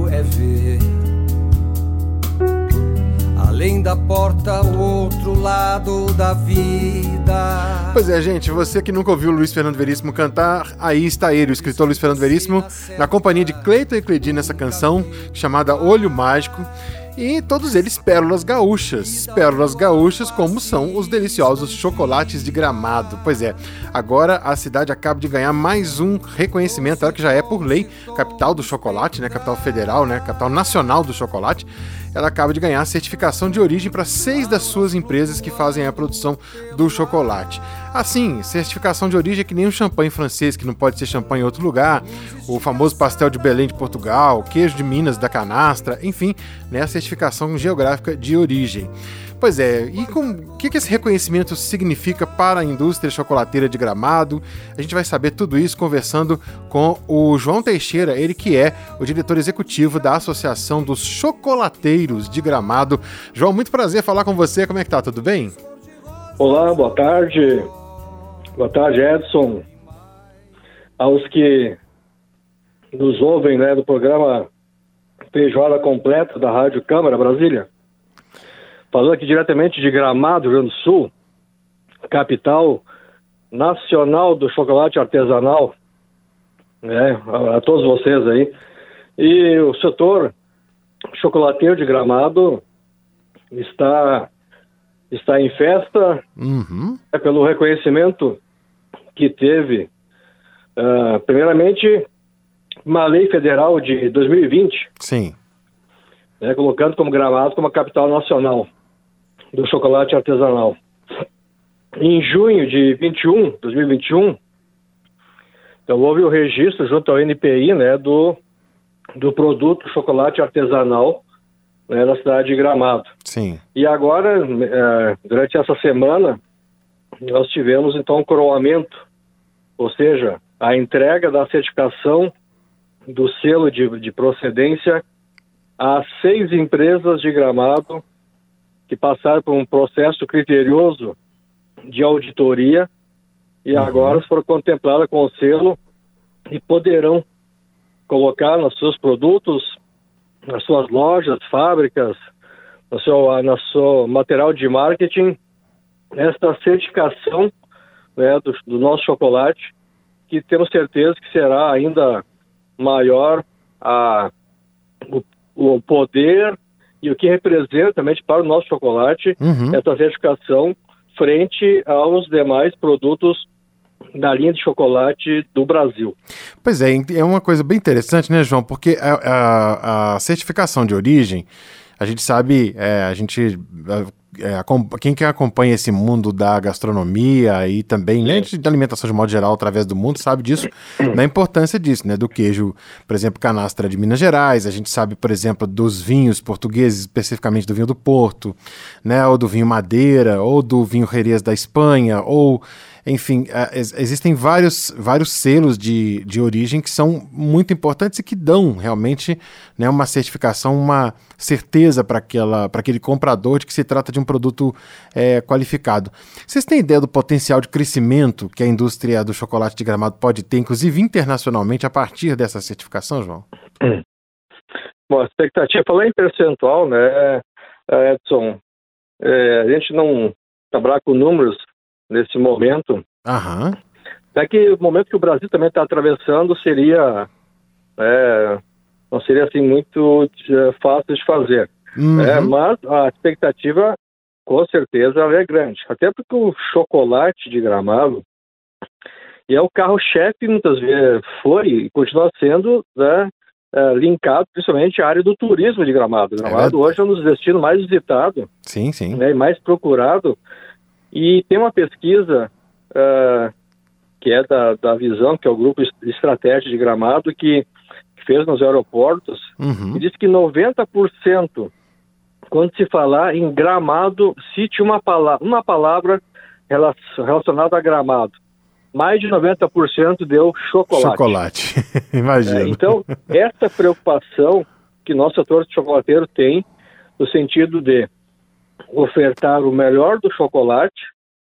Além da porta, o outro lado da vida. Pois é, gente, você que nunca ouviu Luiz Fernando Veríssimo cantar, aí está ele, o escritor Luiz Fernando Veríssimo, na companhia de Cleiton e Cleidi nessa canção chamada Olho Mágico. E todos eles pérolas gaúchas. Pérolas gaúchas, como são os deliciosos chocolates de gramado. Pois é, agora a cidade acaba de ganhar mais um reconhecimento, ela que já é por lei capital do chocolate, né? Capital federal, né? Capital nacional do chocolate. Ela acaba de ganhar certificação de origem para seis das suas empresas que fazem a produção do chocolate. Assim, certificação de origem é que nem o champanhe francês, que não pode ser champanhe em outro lugar, o famoso pastel de Belém de Portugal, queijo de Minas da canastra, enfim, né, a certificação geográfica de origem. Pois é, e com, o que, que esse reconhecimento significa para a indústria chocolateira de Gramado? A gente vai saber tudo isso conversando com o João Teixeira, ele que é o diretor executivo da Associação dos Chocolateiros de Gramado. João, muito prazer falar com você, como é que tá? Tudo bem? Olá, boa tarde. Boa tarde, Edson. Aos que nos ouvem né, do programa Feijoada Completa da Rádio Câmara Brasília. Falando aqui diretamente de Gramado, Rio Grande do Sul, capital nacional do chocolate artesanal, né, a, a todos vocês aí. E o setor chocolateiro de Gramado está está em festa Uhum. é pelo reconhecimento que teve, ah, primeiramente, uma lei federal de 2020, Sim. né, colocando como Gramado como a capital nacional do chocolate artesanal. Em junho de 21, 2021, então houve o registro junto ao NPI, né, do do produto chocolate artesanal né, na cidade de Gramado. Sim. E agora, eh, durante essa semana, nós tivemos então um coroamento, ou seja, a entrega da certificação do selo de, de procedência a seis empresas de gramado que passaram por um processo criterioso de auditoria e agora foram contempladas com o selo e poderão colocar nos seus produtos, nas suas lojas, fábricas, no seu, no seu material de marketing, esta certificação né, do, do nosso chocolate, que temos certeza que será ainda maior a, o, o poder e o que representa também para o nosso chocolate Uhum. essa certificação frente aos demais produtos da linha de chocolate do Brasil. Pois é, é uma coisa bem interessante, né, João? Porque a, a- a certificação de origem, a gente sabe, é, a gente. É, quem que acompanha esse mundo da gastronomia e também de de alimentação de modo geral através do mundo sabe disso, da importância disso, né? Do queijo, por exemplo, canastra de Minas Gerais, a gente sabe, por exemplo, dos vinhos portugueses, especificamente do vinho do Porto, né? Ou do vinho Madeira, ou do vinho Jerez da Espanha, ou enfim, ex- existem vários, vários selos de, de origem que são muito importantes e que dão realmente né, uma certificação, uma certeza para aquele comprador de que se trata de um produto eh, qualificado. Vocês têm ideia do potencial de crescimento que a indústria do chocolate de gramado pode ter, inclusive internacionalmente, a partir dessa certificação, João? Bom, a expectativa, falar em percentual, né, Edson, é, a gente não trabalhar com números nesse momento, Aham. até que o momento que o Brasil também está atravessando seria, é, não seria assim muito é, fácil de fazer. Uhum. É, mas a expectativa, com certeza, é grande. Até porque o chocolate de gramado e é o carro-chefe, muitas vezes foi e continua sendo né, é, linkado principalmente à área do turismo de Gramado. Gramado hoje é um dos destinos mais visitados Sim, sim. né, e mais procurado. E tem uma pesquisa ah, que é da, da Visão, que é o grupo es- estratégia de Gramado, que, que fez nos aeroportos, Uhum. diz que 90%, quando se falar em Gramado, cite uma palavra, uma palavra rela- relacionada a Gramado. Mais de 90% deu chocolate. Chocolate. Imagina. É, então, essa preocupação que nosso setor de chocolateiro tem, no sentido de ofertar o melhor do chocolate,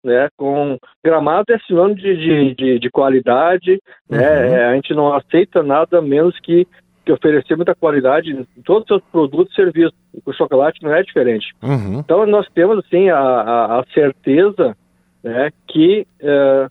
né, com Gramado é sinônimo de, de, de, de qualidade, né, é, a gente não aceita nada menos que, que oferecer muita qualidade em todos os seus produtos e serviços. O chocolate não é diferente. Uhum. Então nós temos assim a, a, a certeza né, que eh,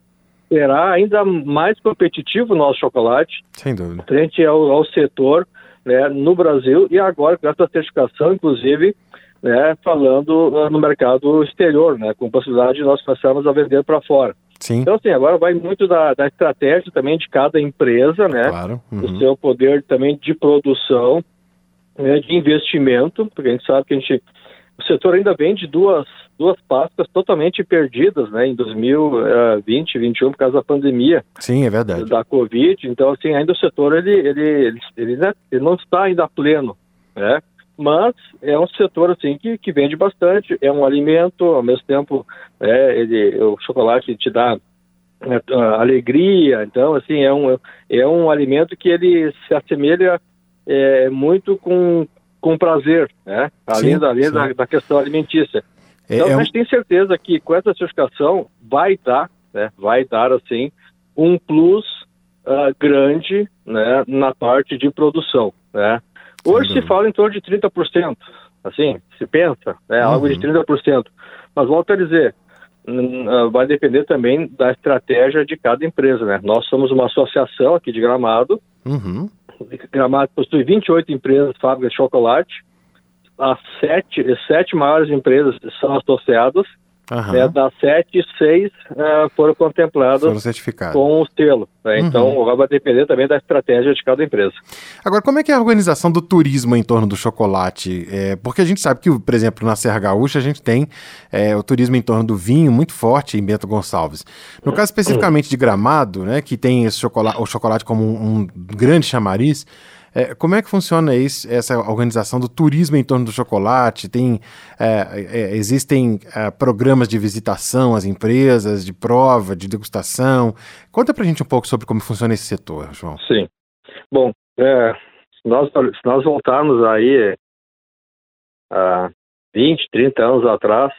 será ainda mais competitivo o nosso chocolate Sem dúvida. frente ao, ao setor né, no Brasil e agora com essa certificação, inclusive, né, falando ah, no mercado exterior, né, com possibilidade de nós começarmos a vender para fora. Sim, Então, assim, agora vai muito da, da estratégia também de cada empresa, né, claro. o Uhum. seu poder também de produção, né, de investimento, porque a gente sabe que a gente, o setor ainda vem de duas, duas pastas totalmente perdidas, né, em 2020, 2021, por causa da pandemia Sim, é verdade. da Covid, então assim, ainda o setor ele, ele, ele, ele, né, ele não está ainda pleno, né? Mas é um setor assim que, que vende bastante, é um alimento, ao mesmo tempo, é, ele, o chocolate te dá a- alegria, então assim é um é um alimento que ele se assemelha é, muito com com prazer, né? Além, Sim, da, além sim. da, da questão alimentícia. É, Então, é a gente tem certeza que com essa certificação vai dar, né, vai dar assim um plus ah, grande, né, na parte de produção, né. Hoje se fala em torno de 30%, assim, se pensa, né, algo Uhum. de 30%. Mas volto a dizer, hum, ah, vai depender também da estratégia de cada empresa, né. Nós somos uma associação aqui de Gramado, Uhum. Gramado possui 28 empresas fábricas de chocolate, as sete, sete maiores empresas são associadas, Aham. né, das sete, seis eh, foram contempladas Foram certificados. com o selo. né? Então, Uhum. agora vai depender também da estratégia de cada empresa. Agora, como é que é a organização do turismo em torno do chocolate? É, porque a gente sabe que, por exemplo, na Serra Gaúcha a gente tem é, o turismo em torno do vinho muito forte em Bento Gonçalves. No caso especificamente de Gramado, né, que tem esse chocolate, o chocolate como um, um grande chamariz, é, como é que funciona essa organização do turismo em torno do chocolate? Tem, é, é, existem é, programas de visitação às empresas, de prova, de degustação? Conta pra gente um pouco sobre como funciona esse setor, João. Sim. Bom, é, se, nós, se nós voltarmos aí a 20, 30 anos atrás,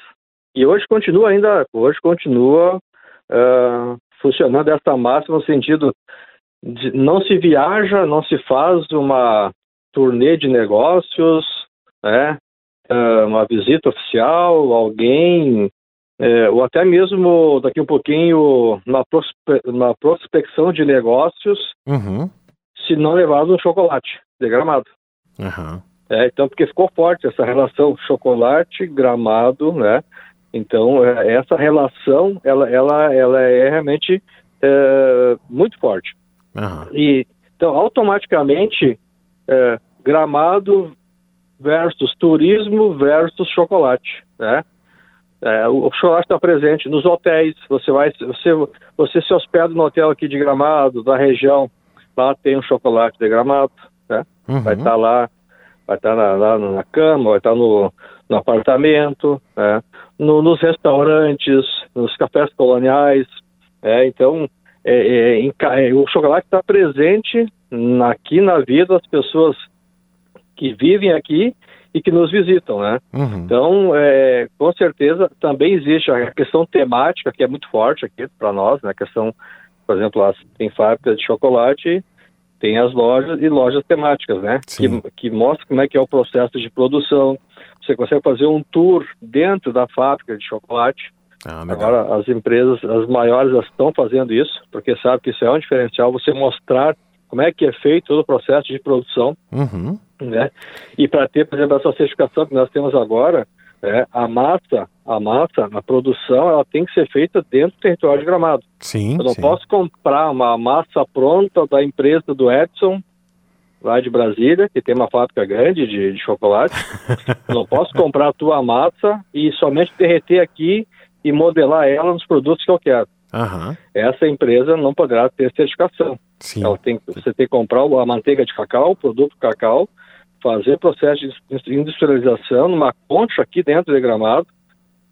e hoje continua ainda, hoje continua ah, funcionando dessa máxima no sentido não se viaja, não se faz uma turnê de negócios, né? Ah, uma visita oficial, alguém, é, ou até mesmo daqui um pouquinho uma, prospe- uma prospecção de negócios, Uhum. se não levarmos um chocolate de gramado. Aham. É, então, porque ficou forte essa relação chocolate-gramado, né? Então, é, essa relação, ela, ela, ela é realmente é, muito forte. Aham. E, então, automaticamente, é, gramado versus turismo versus chocolate, né? É, o chocolate está presente nos hotéis. Você vai, você, você se hospeda no hotel aqui de Gramado, da região, lá tem um chocolate de Gramado, né? Uhum. Vai estar lá, vai estar na, lá na cama, vai estar no, no apartamento, né? No- nos restaurantes, nos cafés coloniais. né? Então, é, é, é, o chocolate está presente aqui na vida das pessoas que vivem aqui e que nos visitam, né? Uhum. Então, é, com certeza, também existe a questão temática, que é muito forte aqui para nós, né? A questão, por exemplo, as, tem fábricas de chocolate, tem as lojas e lojas temáticas, né? Sim. Que, que mostram como é que é o processo de produção. Você consegue fazer um tour dentro da fábrica de chocolate. Ah. Agora, as empresas, as maiores, estão fazendo isso, porque sabe que isso é um diferencial, você mostrar como é que é feito todo o processo de produção Uhum. né? E para ter, por exemplo, essa certificação que nós temos agora, né, a massa, a massa, a produção, ela tem que ser feita dentro do território de Gramado. Sim, Eu não sim. posso comprar uma massa pronta da empresa do Edson, lá de Brasília, que tem uma fábrica grande de, de chocolate. Eu não posso comprar a tua massa e somente derreter aqui e modelar ela nos produtos que eu quero. Aham. Essa empresa não poderá ter certificação. Sim. Ela tem, você tem que comprar a manteiga de cacau, o produto cacau, fazer processo de industrialização numa concha aqui dentro de Gramado.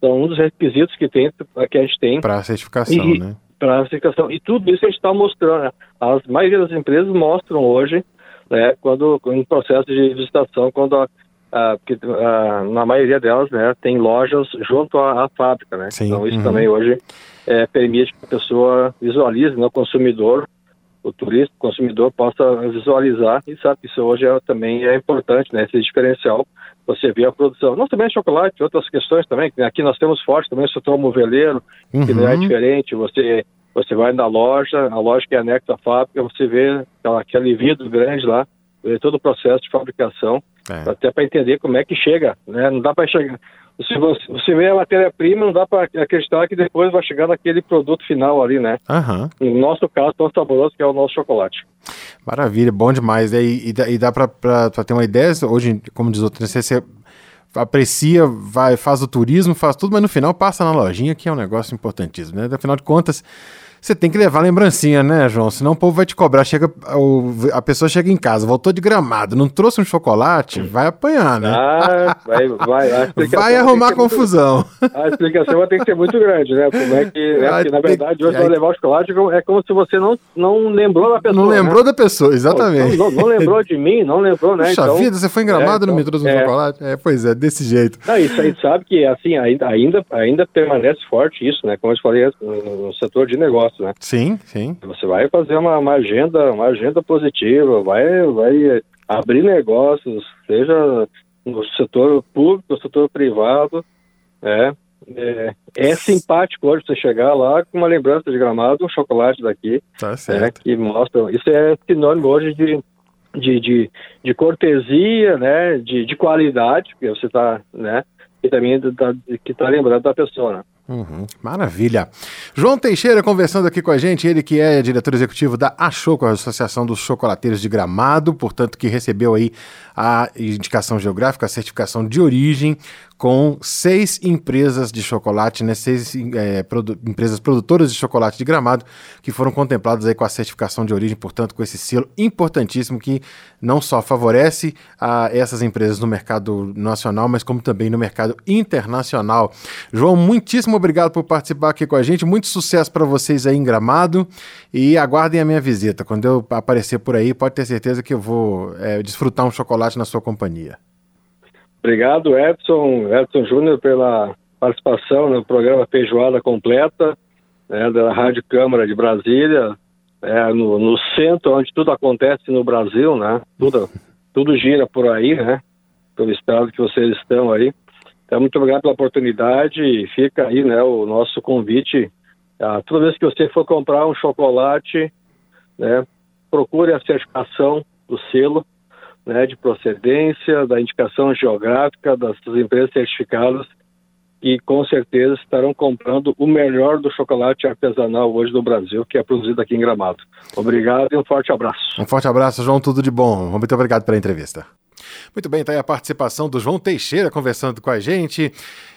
São um dos requisitos que, tem, que a gente tem Para certificação, E- né? para a certificação. E tudo isso a gente está mostrando. né? As maioria das empresas mostram hoje, né, quando em processo de visitação, quando a- ah, porque ah, na maioria delas, né, tem lojas junto à, à fábrica, né? Sim, Então isso uhum. também hoje eh, permite que a pessoa visualize, né, o consumidor, o turista, o consumidor possa visualizar e sabe que isso hoje é, também é importante, né? Esse diferencial, você vê a produção, não somente chocolate, outras questões também, aqui nós temos forte também o setor moveleiro, que não é Uhum. diferente, você você vai na loja, a loja que é anexa à fábrica, você vê aquela, aquele vidro grande lá, vê todo o processo de fabricação, É. até para entender como é que chega, né? Não dá para chegar. Se você, você vê a matéria-prima, não dá para acreditar que depois vai chegar naquele produto final ali, né? Aham. No nosso caso, tão saboroso que é o nosso chocolate. Maravilha, bom demais. né? E, e dá, e dá pra ter uma ideia, hoje, como diz outro, você, você aprecia, vai, faz o turismo, faz tudo, mas no final passa na lojinha, que é um negócio importantíssimo, né? Afinal de contas, você tem que levar lembrancinha, né, João? Senão o povo vai te cobrar. Chega, a pessoa chega em casa, voltou de gramado, não trouxe um chocolate, vai apanhar, né? Ah, vai, vai. Vai arrumar ser muito- confusão. a explicação vai ter que ser muito grande, né? Como é que, né? Porque, na verdade, hoje aí- vai levar o chocolate é como se você não, não lembrou da pessoa. Não lembrou né? da pessoa, exatamente. Não, não- não lembrou de mim, não lembrou, né? Puxa então, vida, você foi em gramado é, e não me então, trouxe um é. chocolate? É, pois é, desse jeito. Não, isso a gente sabe que assim ainda, ainda, ainda permanece forte isso, né? Como eu falei no setor de negócio, né? Sim, sim. Você vai fazer uma, uma agenda, uma agenda positiva, vai, vai abrir negócios, seja no setor público, no setor privado, né? É, é simpático hoje você chegar lá com uma lembrança de gramado, um chocolate daqui, Tá né, que mostra. Isso é sinônimo hoje de, de, de, de cortesia, né, de, de qualidade, porque você está, né, e também da, que está lembrando da pessoa. Né? Uhum, maravilha. João Teixeira conversando aqui com a gente, ele que é diretor executivo da Achoco, a Associação dos Chocolateiros de Gramado, portanto que recebeu aí a indicação geográfica, a certificação de origem com seis empresas de chocolate, né, seis eh, produ- empresas produtoras de chocolate de Gramado que foram contempladas aí com a certificação de origem, portanto com esse selo importantíssimo que não só favorece a essas empresas no mercado nacional, mas como também no mercado internacional. João, muitíssimo obrigado por participar aqui com a gente. Muito sucesso para vocês aí em Gramado e aguardem a minha visita. Quando eu aparecer por aí, pode ter certeza que eu vou é, desfrutar um chocolate na sua companhia. Obrigado, Edson, Edson Júnior, pela participação no programa Feijoada Completa, né, da Rádio Câmara de Brasília, é, no, no centro onde tudo acontece no Brasil, né? Tudo, tudo gira por aí, né? Pelo estado que vocês estão aí. Então, muito obrigado pela oportunidade e fica aí, né, o nosso convite. Ah, toda vez que você for comprar um chocolate, né, procure a certificação do selo, né, de procedência, da indicação geográfica das empresas certificadas que com certeza estarão comprando o melhor do chocolate artesanal hoje do Brasil, que é produzido aqui em Gramado. Obrigado e um forte abraço. Um forte abraço, João, tudo de bom. Muito obrigado pela entrevista. Muito bem, tá aí a participação do João Teixeira conversando com a gente.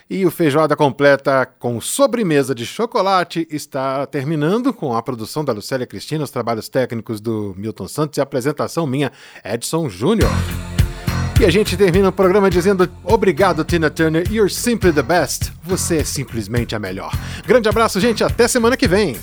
E o Feijoada Completa com sobremesa de chocolate está terminando com a produção da Lucélia Cristina, os trabalhos técnicos do Milton Santos e a apresentação minha, Edson Júnior. E a gente termina o programa dizendo obrigado, Tina Turner. You're simply the best. Você é simplesmente a melhor. Grande abraço, gente. Até semana que vem.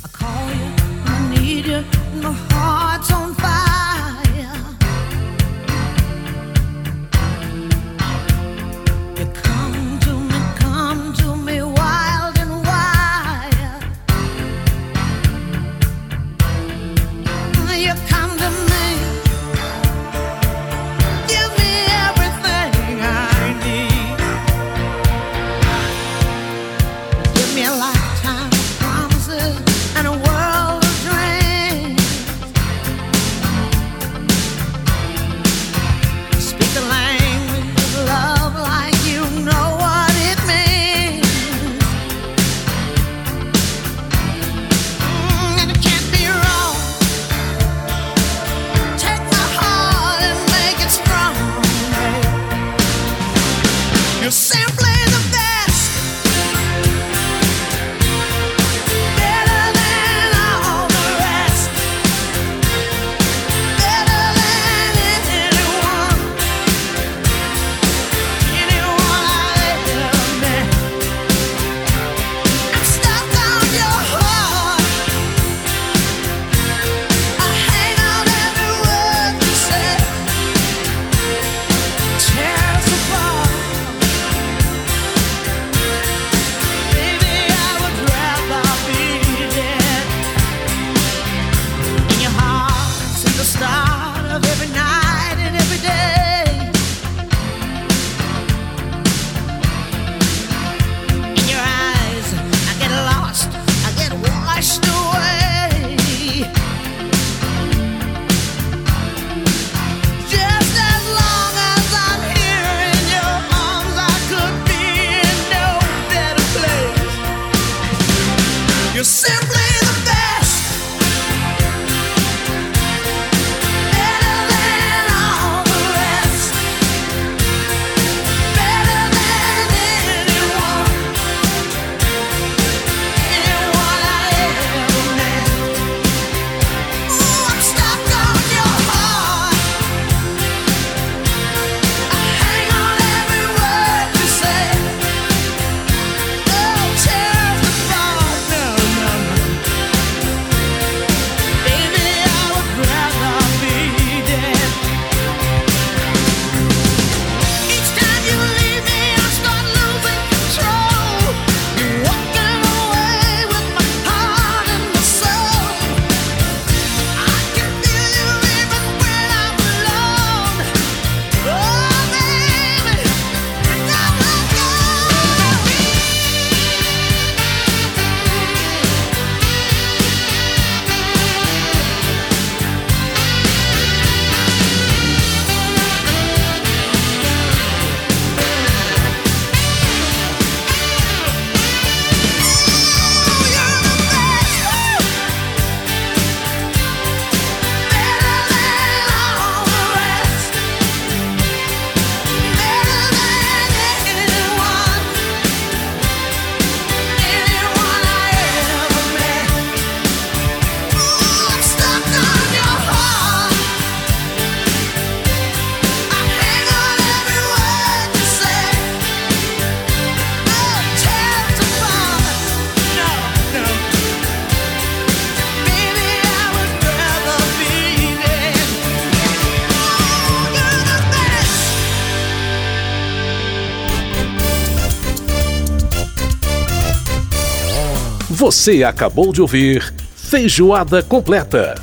Você acabou de ouvir Feijoada Completa.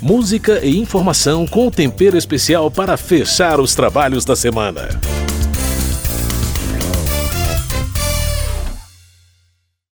Música e informação com tempero especial para fechar os trabalhos da semana.